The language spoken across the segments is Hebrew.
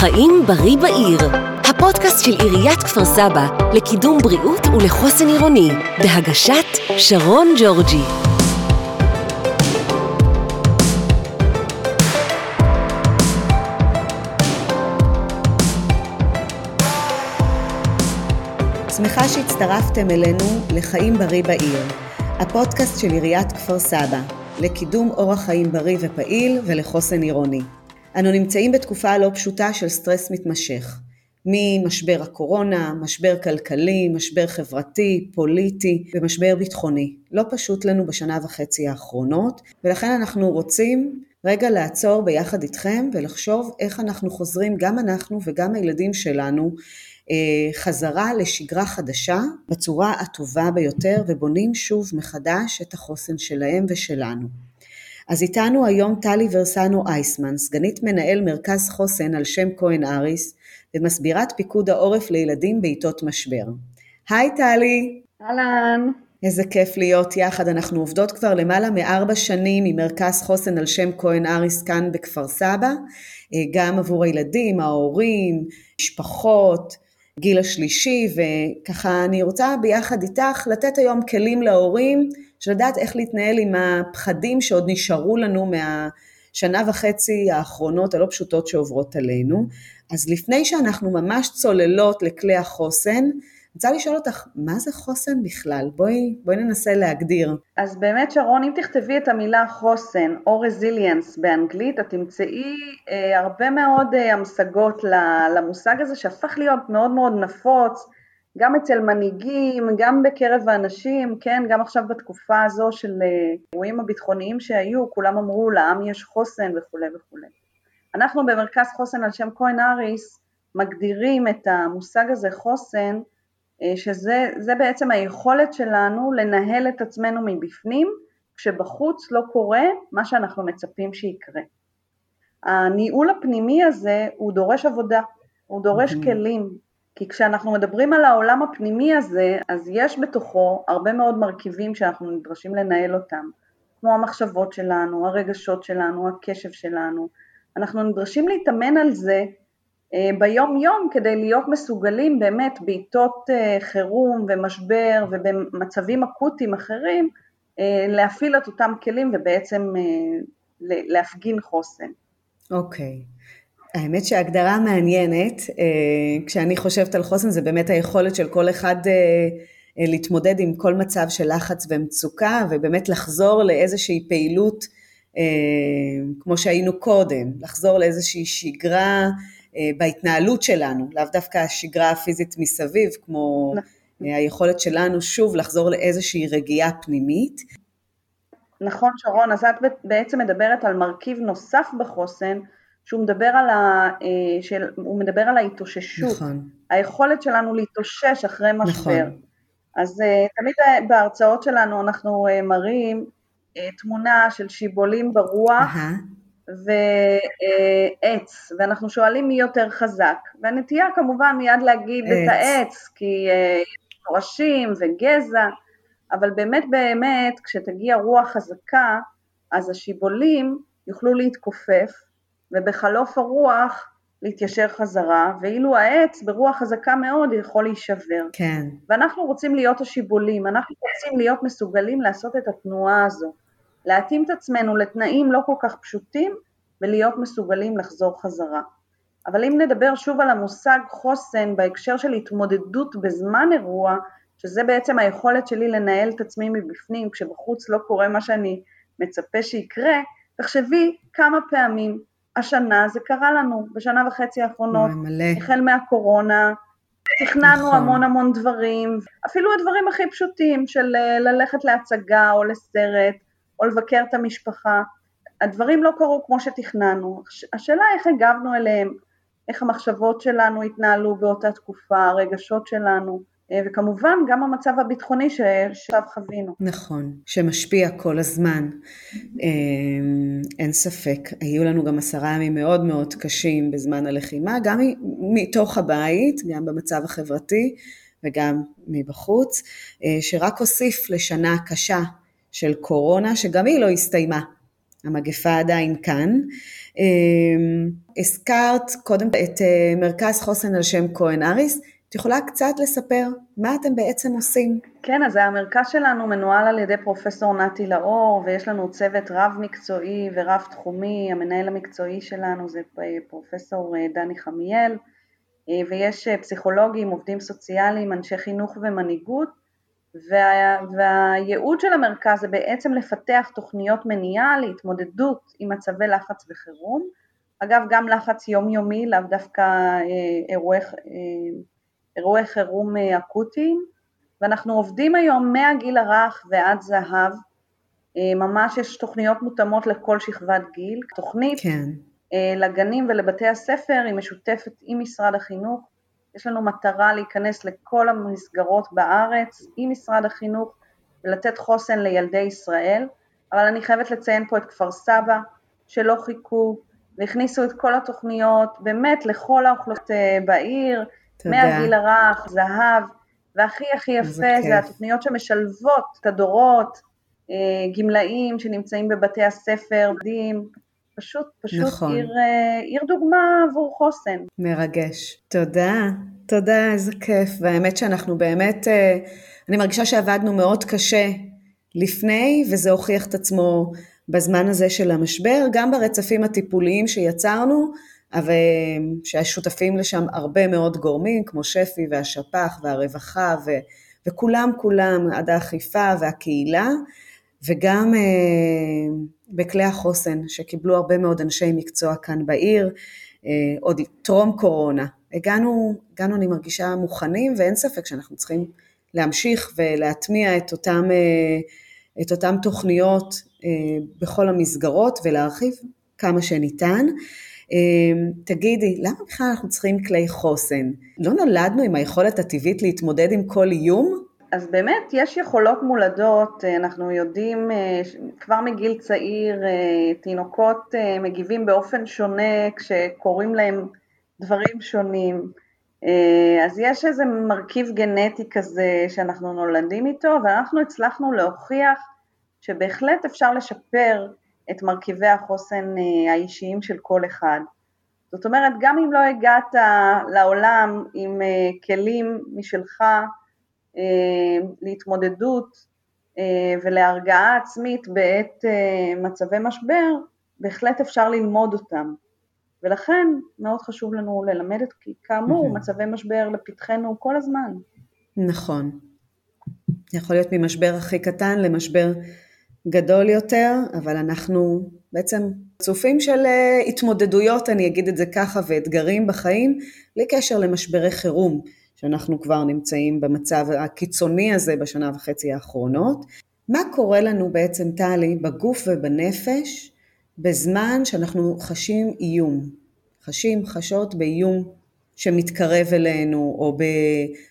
חיים בריא בעיר, הפודקאסט של עיריית כפר סבא לקידום בריאות ולחוסן עירוני, בהגשת שרון ג'ורג'י. שמחה שהצטרפתם אלינו לחיים בריא בעיר, הפודקאסט של עיריית כפר סבא, לקידום אורח חיים בריא ופעיל ולחוסן עירוני. אנו נמצאים בתקופה לא פשוטה של סטרס מתמשך, ממשבר הקורונה, משבר כלכלי, משבר חברתי, פוליטי ומשבר ביטחוני. לא פשוט לנו בשנה וחצי האחרונות, ולכן אנחנו רוצים רגע לעצור ביחד איתכם ולחשוב איך אנחנו חוזרים, גם אנחנו וגם הילדים שלנו, אה, חזרה לשגרה חדשה בצורה הטובה ביותר ובונים שוב מחדש את החוסן שלהם ושלנו. אז איתנו היום טלי ורסנו אייסמן, סגנית מנהל מרכז חוסן על שם כהן אריס ומסבירת פיקוד העורף לילדים בעיתות משבר. היי טלי. אהלן. איזה כיף להיות יחד, אנחנו עובדות כבר למעלה מארבע שנים עם מרכז חוסן על שם כהן אריס כאן בכפר סבא, אה, גם עבור הילדים, ההורים, משפחות, גיל השלישי, וככה אני רוצה ביחד איתך לתת היום כלים להורים של לדעת איך להתנהל עם הפחדים שעוד נשארו לנו מהשנה וחצי האחרונות הלא פשוטות שעוברות עלינו. אז לפני שאנחנו ממש צוללות לכלי החוסן, אני רוצה לשאול אותך, מה זה חוסן בכלל? בואי, בואי ננסה להגדיר. אז באמת שרון, אם תכתבי את המילה חוסן או רזיליאנס באנגלית, את תמצאי אה, הרבה מאוד אה, המשגות למושג הזה שהפך להיות מאוד מאוד נפוץ, גם אצל מנהיגים, גם בקרב האנשים, כן, גם עכשיו בתקופה הזו של אירועים הביטחוניים שהיו, כולם אמרו לעם יש חוסן וכולי וכולי. אנחנו במרכז חוסן על שם כהן אריס מגדירים את המושג הזה חוסן, אה, שזה בעצם היכולת שלנו לנהל את עצמנו מבפנים, כשבחוץ לא קורה מה שאנחנו מצפים שיקרה. הניהול הפנימי הזה הוא דורש עבודה, הוא דורש כלים, כי כשאנחנו מדברים על העולם הפנימי הזה, אז יש בתוכו הרבה מאוד מרכיבים שאנחנו נדרשים לנהל אותם, כמו המחשבות שלנו, הרגשות שלנו, הקשב שלנו. אנחנו נדרשים להתאמן על זה אה, ביום יום כדי להיות מסוגלים באמת בעיתות אה, חירום ומשבר ובמצבים אקוטיים אחרים אה, להפעיל את אותם כלים ובעצם להפגין חוסן. אוקיי. Okay. האמת שהגדרה מעניינת, אה, כשאני חושבת על חוסן זה באמת היכולת של כל אחד אה, אה, להתמודד עם כל מצב של לחץ ומצוקה ובאמת לחזור לאיזושהי פעילות כמו שהיינו קודם, לחזור לאיזושהי שגרה בהתנהלות שלנו, לאו דווקא השגרה הפיזית מסביב, כמו נכון. היכולת שלנו שוב לחזור לאיזושהי רגיעה פנימית. נכון שרון, אז את בעצם מדברת על מרכיב נוסף בחוסן, שהוא מדבר על, ה, אה, של, הוא מדבר על ההתאוששות, נכון. היכולת שלנו להתאושש אחרי משבר. נכון. אז אה, תמיד אה, בהרצאות שלנו אנחנו מראים תמונה של שיבולים ברוח uh-huh. ועץ, ואנחנו שואלים מי יותר חזק, והנטייה כמובן מיד להגיד עץ. את העץ, כי יש שורשים וגזע, אבל באמת באמת כשתגיע רוח חזקה, אז השיבולים יוכלו להתכופף, ובחלוף הרוח להתיישר חזרה, ואילו העץ ברוח חזקה מאוד יכול להישבר. כן. ואנחנו רוצים להיות השיבולים, אנחנו רוצים להיות מסוגלים לעשות את התנועה הזו, להתאים את עצמנו לתנאים לא כל כך פשוטים ולהיות מסוגלים לחזור חזרה. אבל אם נדבר שוב על המושג חוסן בהקשר של התמודדות בזמן אירוע, שזה בעצם היכולת שלי לנהל את עצמי מבפנים כשבחוץ לא קורה מה שאני מצפה שיקרה, תחשבי כמה פעמים השנה זה קרה לנו, בשנה וחצי האחרונות, החל מהקורונה, תכננו נכון. המון המון דברים, אפילו הדברים הכי פשוטים של אה, ללכת להצגה או לסרט, או לבקר את המשפחה, הדברים לא קרו כמו שתכננו, השאלה איך הגבנו אליהם, איך המחשבות שלנו התנהלו באותה תקופה, הרגשות שלנו, וכמובן גם המצב הביטחוני שעכשיו חווינו. נכון, שמשפיע כל הזמן, אה, אין ספק. היו לנו גם עשרה ימים מאוד מאוד קשים בזמן הלחימה, גם מתוך הבית, גם במצב החברתי וגם מבחוץ, אה, שרק הוסיף לשנה קשה של קורונה, שגם היא לא הסתיימה. המגפה עדיין כאן. הזכרת קודם את אה, מרכז חוסן על שם כהן אריס, את יכולה קצת לספר מה אתם בעצם עושים? כן, אז המרכז שלנו מנוהל על ידי פרופסור נתי לאור, ויש לנו צוות רב מקצועי ורב תחומי, המנהל המקצועי שלנו זה פרופסור אה, דני חמיאל, אה, ויש פסיכולוגים, עובדים סוציאליים, אנשי חינוך ומנהיגות, וה, והייעוד של המרכז זה בעצם לפתח תוכניות מניעה להתמודדות עם מצבי לחץ וחירום, אגב גם לחץ יומיומי, לאו דווקא אה, אירועי, אה, אירועי חירום אה, אקוטיים, ואנחנו עובדים היום מהגיל הרך ועד זהב, ממש יש תוכניות מותאמות לכל שכבת גיל, תוכנית כן. לגנים ולבתי הספר היא משותפת עם משרד החינוך, יש לנו מטרה להיכנס לכל המסגרות בארץ עם משרד החינוך ולתת חוסן לילדי ישראל, אבל אני חייבת לציין פה את כפר סבא, שלא חיכו והכניסו את כל התוכניות באמת לכל האוכלוסיות אה, בעיר, תודה. מהגיל הרך, זהב, והכי הכי יפה זה, זה התוכניות שמשלבות את הדורות, אה, גמלאים שנמצאים בבתי הספר, עובדים, פשוט, פשוט נכון. עיר, אה, עיר דוגמה עבור חוסן. מרגש. תודה, תודה, איזה כיף. והאמת שאנחנו באמת, אה, אני מרגישה שעבדנו מאוד קשה לפני, וזה הוכיח את עצמו בזמן הזה של המשבר, גם ברצפים הטיפוליים שיצרנו, אבל שהשותפים לשם הרבה מאוד גורמים, כמו שפי והשפ"ח והרווחה, ו, וכולם כולם, עד האכיפה והקהילה. וגם אה, בכלי החוסן, שקיבלו הרבה מאוד אנשי מקצוע כאן בעיר, אה, עוד טרום קורונה. הגענו, הגענו, אני מרגישה, מוכנים, ואין ספק שאנחנו צריכים להמשיך ולהטמיע את אותם, אה, את אותם תוכניות בכל המסגרות ולהרחיב כמה שניתן. תגידי, למה בכלל אנחנו צריכים כלי חוסן? לא נולדנו עם היכולת הטבעית להתמודד עם כל איום? אז באמת יש יכולות מולדות, אה, אנחנו יודעים אה, כבר מגיל צעיר אה, תינוקות מגיבים באופן שונה כשקורים להם דברים שונים, אז יש איזה מרכיב גנטי כזה שאנחנו נולדים איתו ואנחנו הצלחנו להוכיח שבהחלט אפשר לשפר את מרכיבי החוסן האישיים של כל אחד. זאת אומרת, גם אם לא הגעת לעולם עם כלים משלך, אה, להתמודדות אה, ולהרגעה עצמית בעת אה, מצבי משבר, בהחלט אפשר ללמוד אותם. ולכן מאוד חשוב לנו ללמד את, כי כאמור, מצבי משבר לפתחנו כל הזמן. נכון. יכול להיות ממשבר הכי קטן למשבר גדול יותר, אבל אנחנו בעצם צופים של התמודדויות, אני אגיד את זה ככה, ואתגרים בחיים, בלי קשר למשברי חירום. שאנחנו כבר נמצאים במצב הקיצוני הזה בשנה וחצי האחרונות. מה קורה לנו בעצם, טלי, בגוף ובנפש בזמן שאנחנו חשים איום, חשים, חשות באיום שמתקרב אלינו, או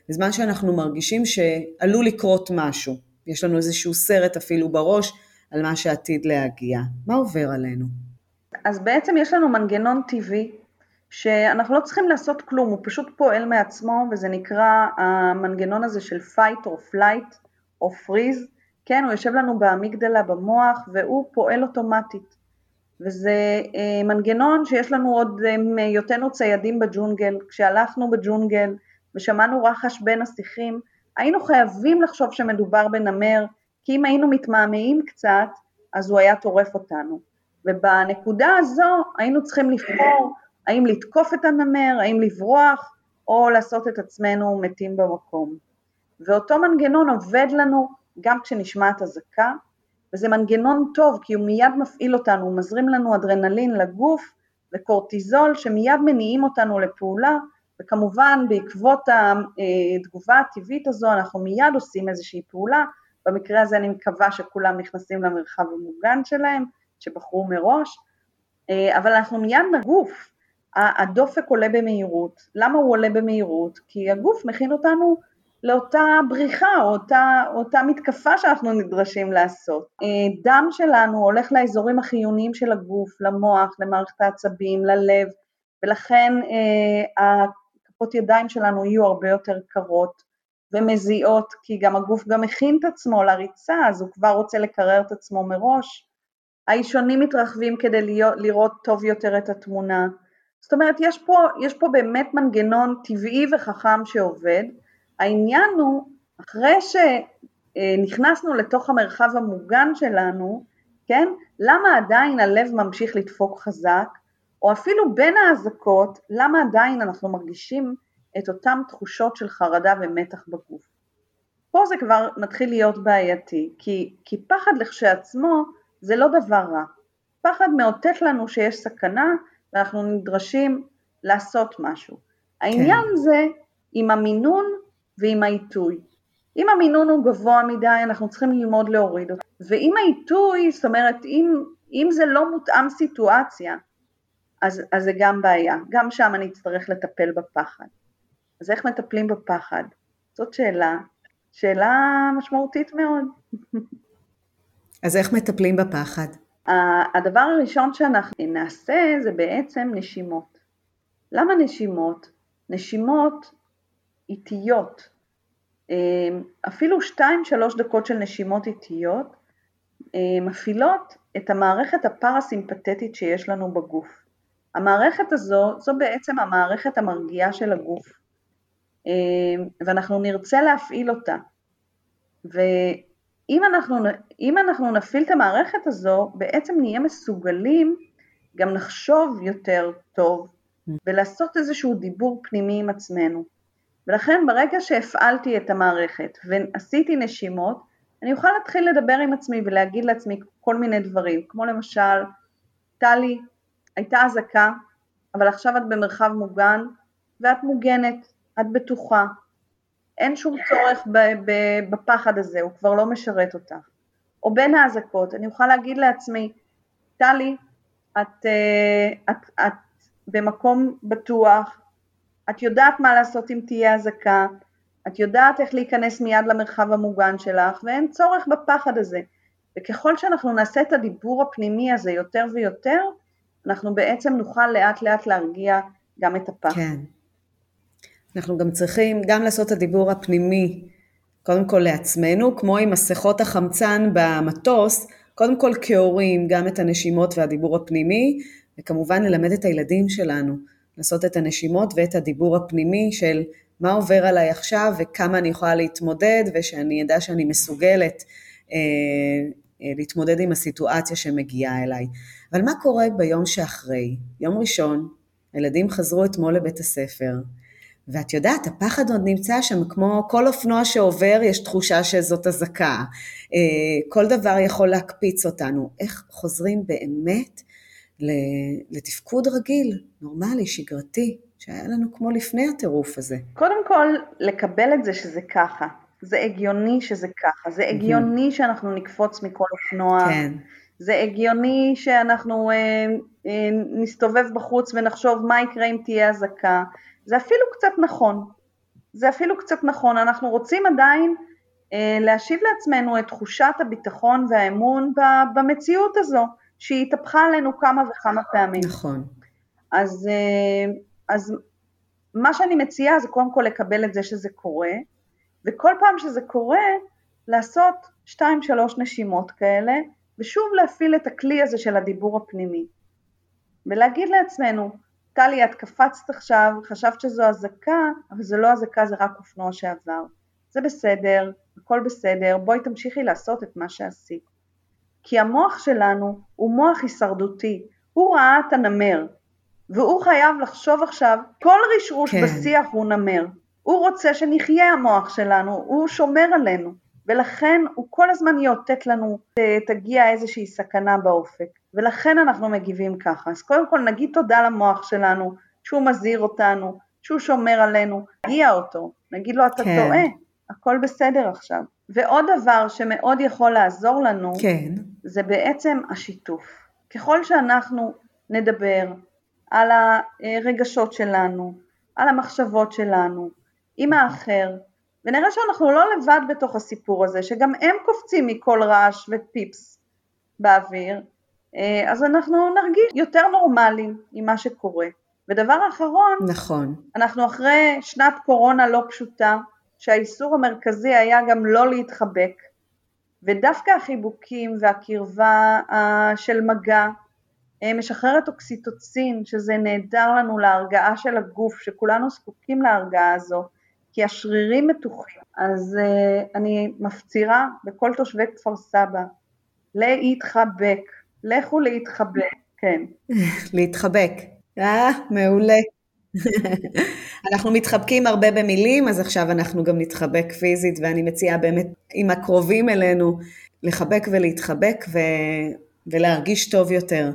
בזמן שאנחנו מרגישים שעלול לקרות משהו. יש לנו איזשהו סרט אפילו בראש על מה שעתיד להגיע. מה עובר עלינו? אז בעצם יש לנו מנגנון טבעי שאנחנו לא צריכים לעשות כלום, הוא פשוט פועל מעצמו וזה נקרא המנגנון הזה של fight or flight או freeze, כן, הוא יושב לנו באמיגדלה במוח והוא פועל אוטומטית. וזה אה, מנגנון שיש לנו עוד אה, מהיותנו ציידים בג'ונגל, כשהלכנו בג'ונגל ושמענו רחש בין השיחים, היינו חייבים לחשוב שמדובר בנמר, כי אם היינו מתמהמהים קצת, אז הוא היה טורף אותנו. ובנקודה הזו היינו צריכים לבחור האם לתקוף את הנמר, האם לברוח, או לעשות את עצמנו מתים במקום. ואותו מנגנון עובד לנו גם כשנשמעת אזעקה, וזה מנגנון טוב כי הוא מיד מפעיל אותנו, הוא מזרים לנו אדרנלין לגוף וקורטיזול שמיד מניעים אותנו לפעולה, וכמובן בעקבות התגובה הטבעית הזו אנחנו מיד עושים איזושהי פעולה, במקרה הזה אני מקווה שכולם נכנסים למרחב המוגן שלהם, שבחרו מראש, אבל אנחנו מיד נגוף, הדופק עולה במהירות. למה הוא עולה במהירות? כי הגוף מכין אותנו לאותה בריחה או אותה, אותה מתקפה שאנחנו נדרשים לעשות. אה, דם שלנו הולך לאזורים החיוניים של הגוף, למוח, למערכת העצבים, ללב, ולכן אה, הכפות ידיים שלנו יהיו הרבה יותר קרות ומזיעות, כי גם הגוף גם מכין את עצמו לריצה, אז הוא כבר רוצה לקרר את עצמו מראש. האישונים מתרחבים כדי להיות, לראות טוב יותר את התמונה. זאת אומרת, יש פה, יש פה באמת מנגנון טבעי וחכם שעובד. העניין הוא, אחרי שנכנסנו לתוך המרחב המוגן שלנו, כן, למה עדיין הלב ממשיך לדפוק חזק, או אפילו בין האזעקות, למה עדיין אנחנו מרגישים את אותן תחושות של חרדה ומתח בגוף. פה זה כבר מתחיל להיות בעייתי, כי, כי פחד לכשעצמו זה לא דבר רע. פחד מאותת לנו שיש סכנה ואנחנו נדרשים לעשות משהו. העניין כן. זה עם המינון ועם העיתוי. אם המינון הוא גבוה מדי, אנחנו צריכים ללמוד להוריד אותו. ואם העיתוי, זאת אומרת, אם, אם זה לא מותאם סיטואציה, אז, אז זה גם בעיה. גם שם אני אצטרך לטפל בפחד. אז איך מטפלים בפחד? זאת שאלה, שאלה משמעותית מאוד. אז איך מטפלים בפחד? הדבר הראשון שאנחנו נעשה זה בעצם נשימות. למה נשימות? נשימות איטיות. אמ, אפילו 2-3 דקות של נשימות איטיות אמ, מפעילות את המערכת הפרסימפטית שיש לנו בגוף. המערכת הזו, זו בעצם המערכת המרגיעה של הגוף, ואנחנו נרצה להפעיל אותה. ואם אנחנו, אנחנו נפעיל את המערכת הזו, בעצם נהיה מסוגלים גם לחשוב יותר טוב ולעשות איזשהו דיבור פנימי עם עצמנו. ולכן ברגע שהפעלתי את המערכת ועשיתי נשימות, אני אוכל להתחיל לדבר עם עצמי ולהגיד לעצמי כל מיני דברים, כמו למשל, טלי, הייתה אזעקה, אבל עכשיו את במרחב מוגן ואת מוגנת, את בטוחה, אין שום צורך בפחד הזה, הוא כבר לא משרת אותך. או בין האזעקות, אני אוכל להגיד לעצמי, טלי, את, אה, את, את במקום בטוח, את יודעת מה לעשות אם תהיה אזעקה, את יודעת איך להיכנס מיד למרחב המוגן שלך, ואין צורך בפחד הזה. וככל שאנחנו נעשה את הדיבור הפנימי הזה יותר ויותר, אנחנו בעצם נוכל לאט לאט להרגיע גם את הפחד. כן. אנחנו גם צריכים גם לעשות את הדיבור הפנימי, קודם כל לעצמנו, כמו עם מסכות החמצן במטוס, קודם כל כהורים, גם את הנשימות והדיבור הפנימי, וכמובן ללמד את הילדים שלנו לעשות את הנשימות ואת הדיבור הפנימי של מה עובר עליי עכשיו וכמה אני יכולה להתמודד ושאני אדע שאני מסוגלת אה, אה, להתמודד עם הסיטואציה שמגיעה אליי. אבל מה קורה ביום שאחרי? יום ראשון, הילדים חזרו אתמול לבית הספר, ואת יודעת, הפחד עוד נמצא שם, כמו כל אופנוע שעובר, יש תחושה שזאת אזעקה. אה, כל דבר יכול להקפיץ אותנו. איך חוזרים באמת לתפקוד רגיל, נורמלי, שגרתי, שהיה לנו כמו לפני הטירוף הזה? קודם כל, לקבל את זה שזה ככה. זה הגיוני שזה ככה, זה הגיוני שאנחנו נקפוץ מכל אופנוע. כן. זה הגיוני שאנחנו אה, אה, נסתובב בחוץ ונחשוב מה יקרה אם תהיה אזעקה. זה אפילו קצת נכון, זה אפילו קצת נכון, אנחנו רוצים עדיין אה, להשיב לעצמנו את תחושת הביטחון והאמון במציאות הזו, שהיא התהפכה עלינו כמה וכמה פעמים. נכון. אז, אה, אז מה שאני מציעה זה קודם כל לקבל את זה שזה קורה, וכל פעם שזה קורה, לעשות שתיים שלוש נשימות כאלה, ושוב להפעיל את הכלי הזה של הדיבור הפנימי. ולהגיד לעצמנו, טלי, את קפצת עכשיו, חשבת שזו אזעקה, אבל זה לא אזעקה, זה רק אופנוע שעבר. זה בסדר, הכל בסדר, בואי תמשיכי לעשות את מה שעשית. כי המוח שלנו הוא מוח הישרדותי, הוא ראה את הנמר, והוא חייב לחשוב עכשיו, כל רשרוש כן. בשיח הוא נמר. הוא רוצה שנחיה המוח שלנו, הוא שומר עלינו, ולכן הוא כל הזמן יאותת לנו, תגיע איזושהי סכנה באופק. ולכן אנחנו מגיבים ככה. אז קודם כל נגיד תודה למוח שלנו, שהוא מזהיר אותנו, שהוא שומר עלינו, נגיע אותו, נגיד לו אתה כן. טועה, הכל בסדר עכשיו. ועוד דבר שמאוד יכול לעזור לנו, כן. זה בעצם השיתוף. ככל שאנחנו נדבר על הרגשות שלנו, על המחשבות שלנו, עם האחר, ונראה שאנחנו לא לבד בתוך הסיפור הזה, שגם הם קופצים מכל רעש ופיפס באוויר, אה, אז אנחנו נרגיש יותר נורמליים עם מה שקורה. ודבר אחרון, נכון. אנחנו אחרי שנת קורונה לא פשוטה, שהאיסור המרכזי היה גם לא להתחבק, ודווקא החיבוקים והקרבה של מגע משחררת אוקסיטוצין, שזה נהדר לנו להרגעה של הגוף, שכולנו זקוקים להרגעה הזו, כי השרירים מתוחים. אז אני מפצירה בכל תושבי כפר סבא להתחבק, לכו להתחבק, כן. להתחבק, אה, מעולה. אנחנו מתחבקים הרבה במילים, אז עכשיו אנחנו גם נתחבק פיזית, ואני מציעה באמת עם הקרובים אלינו לחבק ולהתחבק ו... ולהרגיש טוב יותר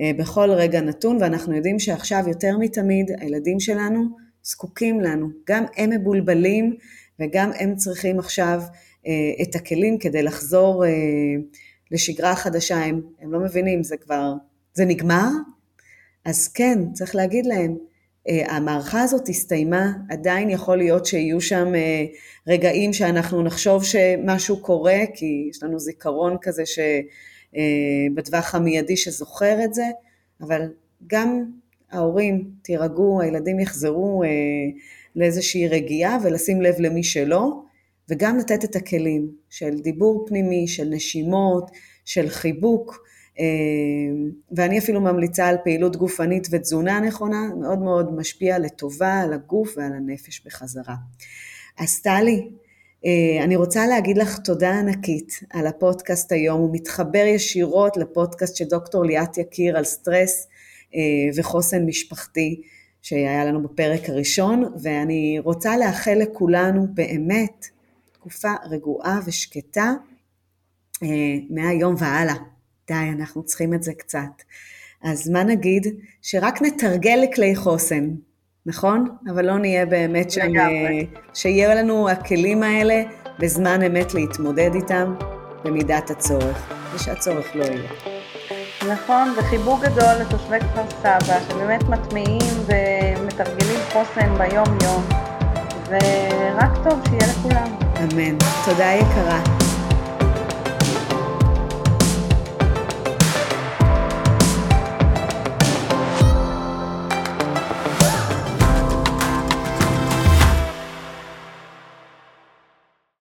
אה, בכל רגע נתון, ואנחנו יודעים שעכשיו יותר מתמיד הילדים שלנו זקוקים לנו, גם הם מבולבלים וגם הם צריכים עכשיו אה, את הכלים כדי לחזור אה, לשגרה חדשה, הם, הם לא מבינים, זה כבר, זה נגמר? אז כן, צריך להגיד להם, אה, המערכה הזאת הסתיימה, עדיין יכול להיות שיהיו שם רגעים שאנחנו נחשוב שמשהו קורה, כי יש לנו זיכרון כזה שבטווח המיידי שזוכר את זה, אבל גם ההורים תירגעו, הילדים יחזרו לאיזושהי רגיעה ולשים לב למי שלא, וגם לתת את הכלים של דיבור פנימי, של נשימות, של חיבוק, אמ, ואני אפילו ממליצה על פעילות גופנית ותזונה נכונה, מאוד מאוד משפיע לטובה על הגוף ועל הנפש בחזרה. אז טלי, אה, אני רוצה להגיד לך תודה ענקית על הפודקאסט היום, הוא מתחבר ישירות לפודקאסט של דוקטור ליאת יקיר על סטרס אה, וחוסן משפחתי שהיה לנו בפרק הראשון, ואני רוצה לאחל לכולנו באמת תקופה רגועה ושקטה אה, מהיום והלאה. די, אנחנו צריכים את זה קצת. אז מה נגיד? שרק נתרגל לכלי חוסן, נכון? אבל לא נהיה באמת שם, אה, שיהיה לנו הכלים האלה בזמן אמת להתמודד איתם במידת הצורך, ושהצורך לא יהיה. נכון, וחיבוק גדול לתושבי כפר סבא, שבאמת מטמיעים ומתרגלים חוסן ביום-יום, ורק טוב שיהיה לכולם. אמן. תודה יקרה.